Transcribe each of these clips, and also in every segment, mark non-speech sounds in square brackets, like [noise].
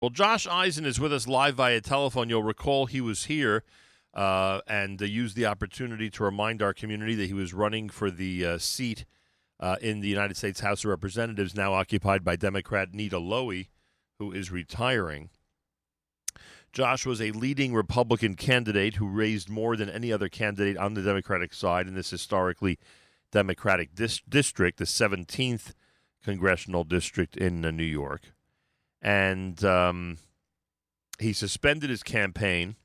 Well, Josh Eisen is with us live via telephone. You'll recall he was here uh, and uh, used the opportunity to remind our community that he was running for the uh, seat uh, in the United States House of Representatives, now occupied by Democrat Nita Lowey, who is retiring. Josh was a leading Republican candidate who raised more than any other candidate on the Democratic side in this historically Democratic dis- district, the 17th congressional district in uh, New York. And um, he suspended his campaign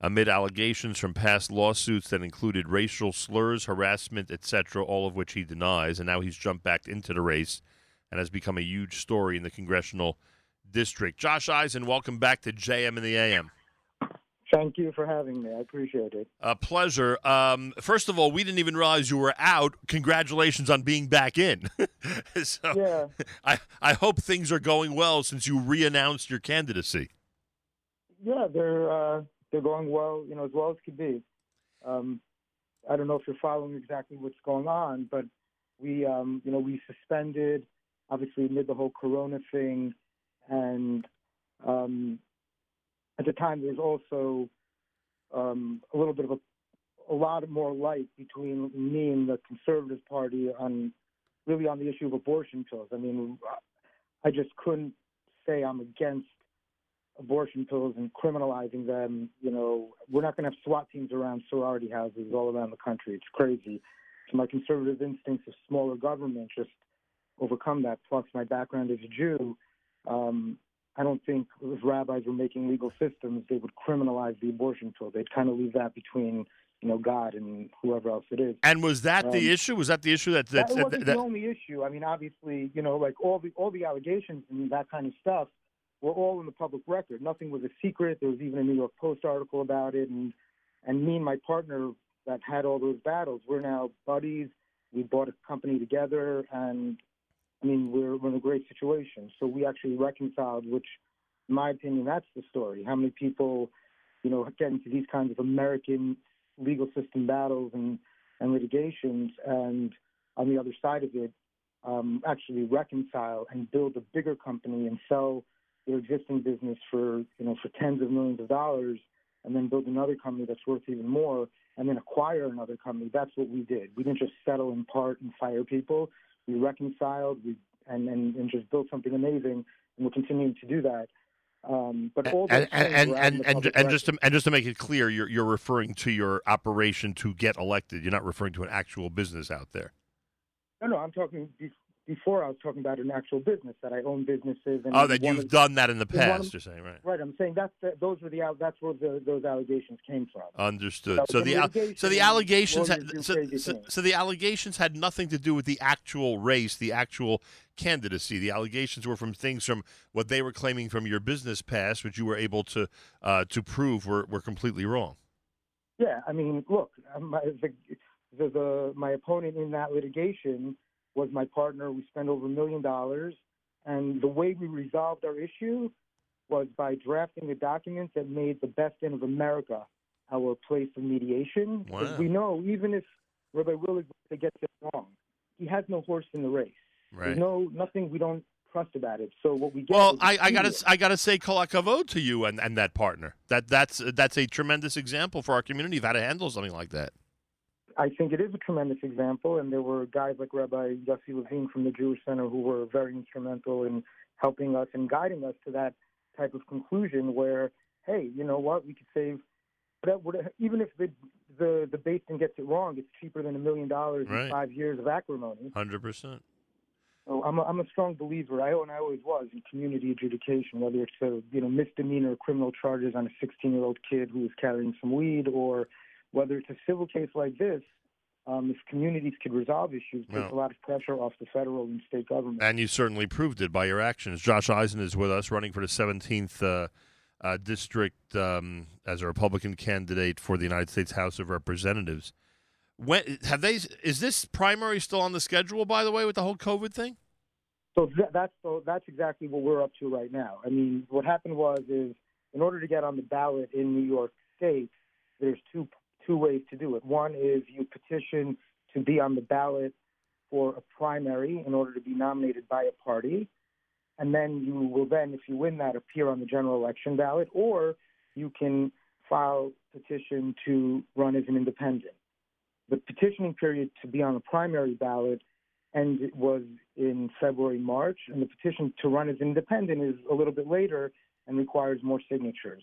amid allegations from past lawsuits that included racial slurs, harassment, etc., all of which he denies. And now he's jumped back into the race and has become a huge story in the congressional district. Josh Eisen, welcome back to JM in the AM. Thank you for having me. I appreciate it. A pleasure. Um, first of all, we didn't even realize you were out. Congratulations on being back in. [laughs] so Yeah. I, I hope things are going well since you re-announced your candidacy. Yeah, they're uh, they're going well, you know, as well as could be. Um, I don't know if you're following exactly what's going on, but we, um, you know, we suspended, obviously amid the whole Corona thing, and um, at the time there was also um, a little bit of a, a lot more light between me and the Conservative Party on really on the issue of abortion pills. I mean, I just couldn't say I'm against abortion pills and criminalizing them. You know, we're not going to have SWAT teams around sorority houses all around the country. It's crazy. So my conservative instincts of smaller government just overcome that. Plus, my background as a Jew, um, I don't think if rabbis were making legal systems, they would criminalize the abortion pill. They'd kind of leave that between you know God and whoever else it is. And was that the Um, issue? Was that the issue that that, that wasn't that- the only issue. I mean, obviously, you know, like all the all the allegations and that kind of stuff were all in the public record. Nothing was a secret. There was even a New York Post article about it, and and me and my partner that had all those battles, we're now buddies. We bought a company together, and I mean, we're, we're in a great situation. So we actually reconciled, which, in my opinion, that's the story. How many people, you know, get into these kinds of American legal system battles and and litigations, and on the other side of it, um, actually reconcile and build a bigger company and sell their existing business for you know for tens of millions of dollars, and then build another company that's worth even more, and then acquire another company. That's what we did. We didn't just settle in part and fire people. We reconciled, we and and, and just built something amazing, and we're continuing to do that. Um, but all and and and were out in and, and, just to, and just to make it clear, you're you're referring to your operation to get elected. You're not referring to an actual business out there. no, no, I'm talking before. I was talking about an actual business that I own businesses. And Oh, that you've of- done that in the of- past. You're saying right? Right, I'm saying that's the, those were the that's where the, those allegations came from. Understood. That So the so the allegations had, so, so, so the allegations had nothing to do with the actual race, the actual candidacy. The allegations were from things from what they were claiming from your business past, which you were able to uh, to prove were, were completely wrong. Yeah, I mean, look, um, my, the, the, the my opponent in that litigation was my partner. We spent over a million dollars, and the way we resolved our issue was by drafting a document that made the Beth Din of America our place of mediation. Wow. we know even if Rabbi Willig gets it wrong, he has no horse in the race. Right. There's no nothing we don't trust about it. So what we get Well, I, I gotta. I gotta say kol hakavod to you and, and that partner. That that's that's a tremendous example for our community of how to handle something like that. I think it is a tremendous example, and there were guys like Rabbi Yossi Levine from the Jewish Center who were very instrumental in helping us and guiding us to that type of conclusion where, hey, you know what, we could save. That would, even if the the the Beis Din gets it wrong, it's cheaper than a million dollars in five years of acrimony. Hundred percent. So I'm a, I'm a strong believer. I and I always was in community adjudication, whether it's a you know misdemeanor criminal charges on a 16 year old kid who was carrying some weed, or whether it's a civil case like this. Um, if communities could resolve issues, takes a lot of pressure off the federal and state government. And you certainly proved it by your actions. Josh Eisen is with us, running for the 17th uh, uh, district um, as a Republican candidate for the United States House of Representatives. When have they? Is this primary still on the schedule? By the way, with the whole COVID thing. So th- that's so that's exactly what we're up to right now. I mean, what happened was is in order to get on the ballot in New York State, there's two two ways to do it. One is you petition to be on the ballot for a primary in order to be nominated by a party, and then you will then, if you win that, appear on the general election ballot, or you can file petition to run as an independent. The petitioning period to be on the primary ballot and it was in February, March, and the petition to run as independent is a little bit later and requires more signatures.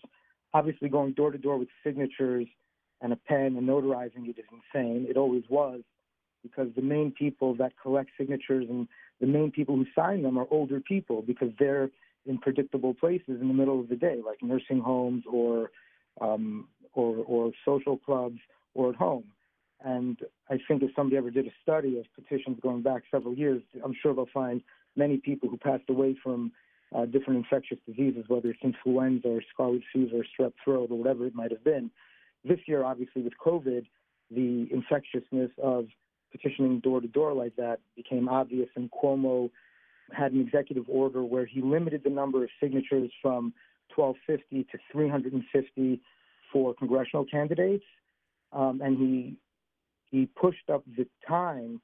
Obviously, going door to door with signatures and a pen and notarizing it is insane. It always was, because the main people that collect signatures and the main people who sign them are older people because they're in predictable places in the middle of the day, like nursing homes or um, or, or social clubs or at home. And I think if somebody ever did a study of petitions going back several years, I'm sure they'll find many people who passed away from uh, different infectious diseases, whether it's influenza or scarlet fever or strep throat or whatever it might have been. This year, obviously, with COVID, the infectiousness of petitioning door to door like that became obvious, and Cuomo had an executive order where he limited the number of signatures from 1250 to 350 for congressional candidates, um, and he he pushed up the time,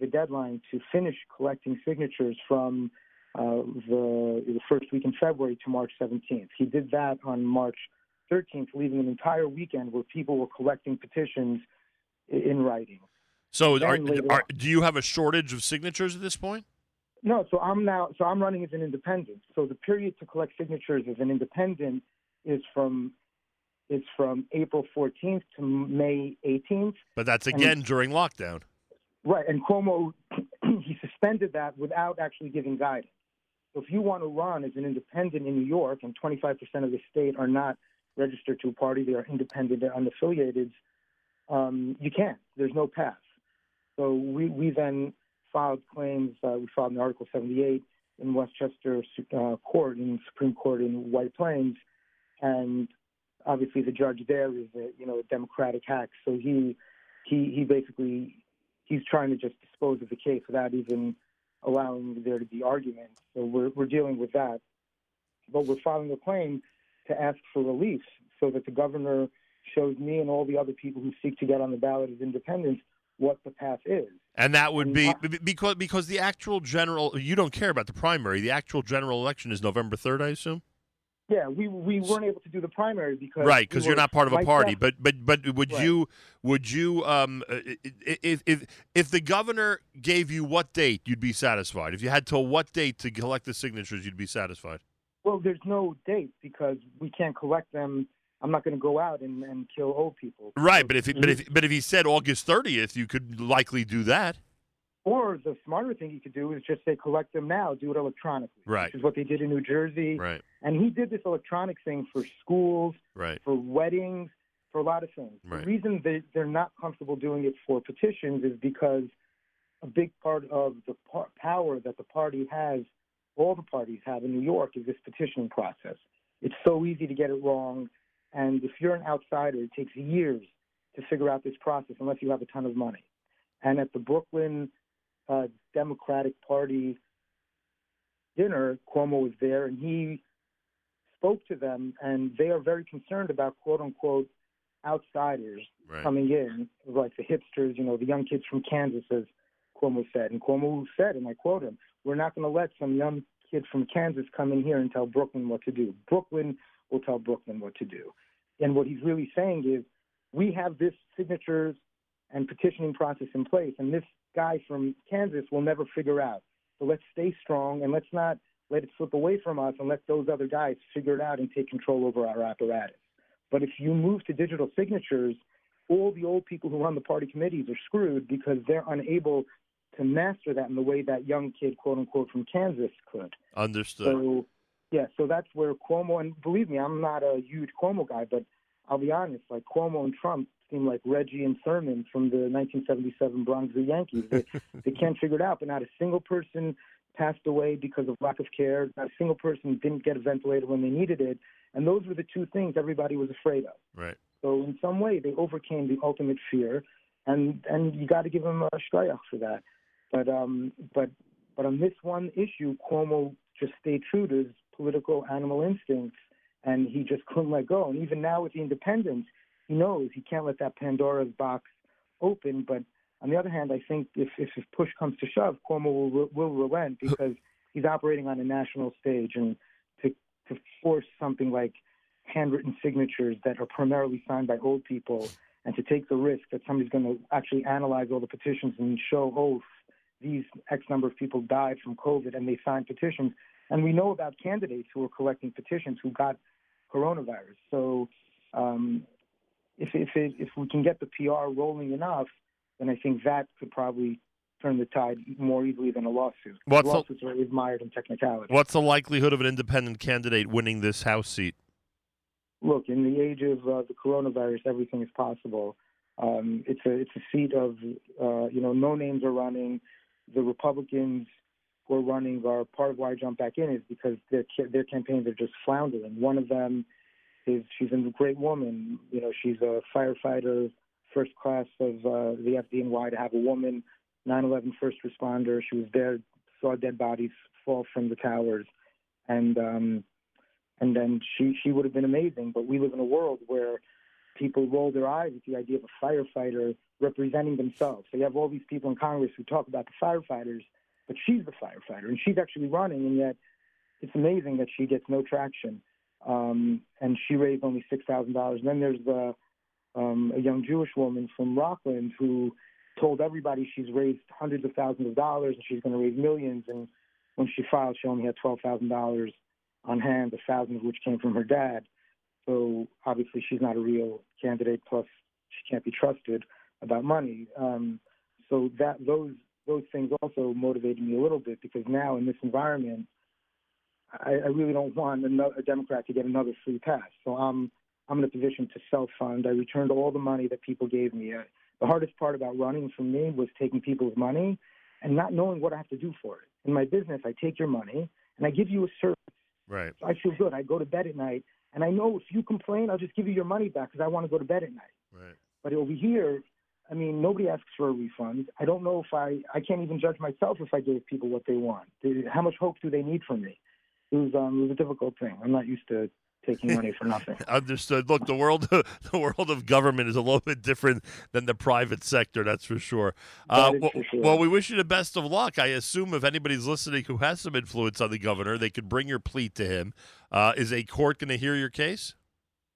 the deadline to finish collecting signatures from uh, the, the first week in February to March 17th. He did that on March 13th, leaving an entire weekend where people were collecting petitions in writing. So, are, are, do you have a shortage of signatures at this point? No. So I'm now. So I'm running as an independent. So the period to collect signatures as an independent is from is from April 14th to May 18th. But that's again during lockdown. Right, and Cuomo [clears throat] he suspended that without actually giving guidance. So if you want to run as an independent in New York, and 25% of the state are not registered to a party, they are independent and unaffiliated, um, you can't. There's no path. So we, we then filed claims. Uh, we filed an Article 78 in Westchester uh, Court, in Supreme Court in White Plains, and obviously the judge there is a you know a Democratic hack. So he he he basically he's trying to just dispose of the case without even allowing there to be argument. So we're we're dealing with that, but we're filing a claim to ask for relief so that the governor shows me and all the other people who seek to get on the ballot as independents what the path is. And that would be because because the actual general you don't care about the primary. The actual general election is November third, I assume. Yeah, we we weren't able to do the primary because right because we you're not part of a party. But but but would right. you would you um if if if the governor gave you what date you'd be satisfied? If you had till what date to collect the signatures, you'd be satisfied. Well, there's no date because we can't collect them. I'm not going to go out and, and kill old people. Right, but if but if mm-hmm. but if he said August 30th, you could likely do that. Or the smarter thing you could do is just say collect them now, do it electronically. Right. Which is what they did in New Jersey. Right. And he did this electronic thing for schools, right. for weddings, for a lot of things. Right. The reason they, they're not comfortable doing it for petitions is because a big part of the par- power that the party has, all the parties have in New York, is this petitioning process. It's so easy to get it wrong. And if you're an outsider, it takes years to figure out this process unless you have a ton of money. And at the Brooklyn uh, Democratic Party dinner, Cuomo was there, and he spoke to them, and they are very concerned about quote unquote outsiders right. coming in, like the hipsters, you know, the young kids from Kansas, as Cuomo said. And Cuomo said, and I quote him, "We're not going to let some young kid from Kansas come in here and tell Brooklyn what to do. Brooklyn will tell Brooklyn what to do." And what he's really saying is, we have this signatures and petitioning process in place, and this guy from Kansas will never figure out. So let's stay strong and let's not let it slip away from us and let those other guys figure it out and take control over our apparatus. But if you move to digital signatures, all the old people who run the party committees are screwed because they're unable to master that in the way that young kid, quote unquote, from Kansas could. Understood. So, yeah, so that's where Cuomo, and believe me, I'm not a huge Cuomo guy, but I'll be honest, like Cuomo and Trump seem like Reggie and Thurman from the 1977 Bronx Yankees. They, [laughs] they can't figure it out, but not a single person passed away because of lack of care. Not a single person didn't get a ventilator when they needed it. And those were the two things everybody was afraid of. Right. So in some way, they overcame the ultimate fear, and and you got to give them a shkoyach for that. But um, but but on this one issue, Cuomo just stayed true to his political animal instincts, and he just [laughs] couldn't let go. And even now with the independents, he knows he can't let that Pandora's box open. But on the other hand, I think if if, if push comes to shove, Cuomo will will relent because he's operating on a national stage, and to to force something like handwritten signatures that are primarily signed by old people, and to take the risk that somebody's going to actually analyze all the petitions and show, oh, these X number of people died from COVID, and they signed petitions, and we know about candidates who are collecting petitions who got coronavirus. So. Um, if if it, if we can get the PR rolling enough, then I think that could probably turn the tide more easily than a lawsuit. What's Lawsuits the, are admired in technicality. What's the likelihood of an independent candidate winning this House seat? Look, in the age of uh, the coronavirus, everything is possible. Um, it's a it's a seat of uh, you know no names are running. The Republicans who are running are part of why I jumped back in is because their their campaigns are just floundering. One of them is she's a great woman. You know, she's a firefighter, first class of uh, the FDNY to have a woman, 9/11 first responder. She was there, saw dead bodies fall from the towers, and um, and then she she would have been amazing. But we live in a world where people roll their eyes at the idea of a firefighter representing themselves. So you have all these people in Congress who talk about the firefighters, but she's the firefighter, and she's actually running, and yet it's amazing that she gets no traction um, and she raised only six thousand dollars. Then there's the um, a young Jewish woman from Rockland who told everybody she's raised hundreds of thousands of dollars and she's going to raise millions. And when she filed, she only had twelve thousand dollars on hand, a thousand of which came from her dad. So obviously, she's not a real candidate. Plus, she can't be trusted about money. Um, so that those those things also motivated me a little bit because now in this environment I, I really don't want another, a Democrat to get another free pass. So I'm I'm in a position to self fund. I returned all the money that people gave me. Uh, the hardest part about running for me was taking people's money and not knowing what I have to do for it. In my business, I take your money and I give you a service. Right. So I feel good. I go to bed at night and I know if you complain, I'll just give you your money back because I want to go to bed at night. Right. But over here, I mean, nobody asks for a refund. I don't know if I, I can't even judge myself if I gave people what they want. How much hope do they need from me? it was um, it was a difficult thing. I'm not used to taking money for nothing. [laughs] Understood. Look, the world [laughs] the world of government is a little bit different than the private sector. That's for sure. Uh, well, for sure. well, we wish you the best of luck. I assume if anybody's listening who has some influence on the governor, they could bring your plea to him. Uh, is a court going to hear your case?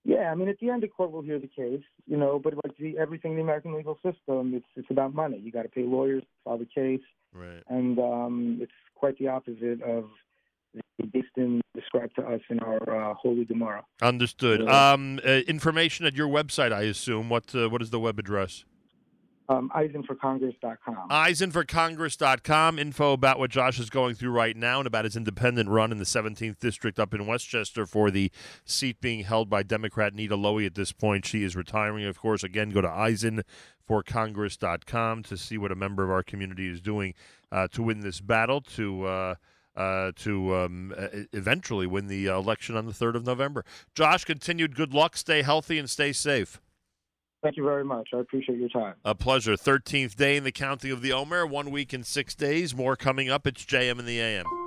Yeah, I mean, at the end, the court will hear the case, you know. But like the, everything in the American legal system, it's it's about money. You got to pay lawyers, to file the case, right? And um, it's quite the opposite of the in described to us in our uh, Holy Gemara. Understood. Yeah. Um, uh, information at your website, I assume. What uh, what is the web address? Um, EisenforCongress.com. EisenforCongress.com. Info about what Josh is going through right now and about his independent run in the 17th district up in Westchester for the seat being held by Democrat Nita Lowey at this point. She is retiring, of course. Again, go to EisenforCongress.com to see what a member of our community is doing uh, to win this battle. To uh, uh, to um, eventually win the election on the 3rd of November. Josh, continued good luck. Stay healthy and stay safe. Thank you very much. I appreciate your time. A pleasure. 13th day in the counting of the Omer, one week and six days. More coming up. It's JM in the AM.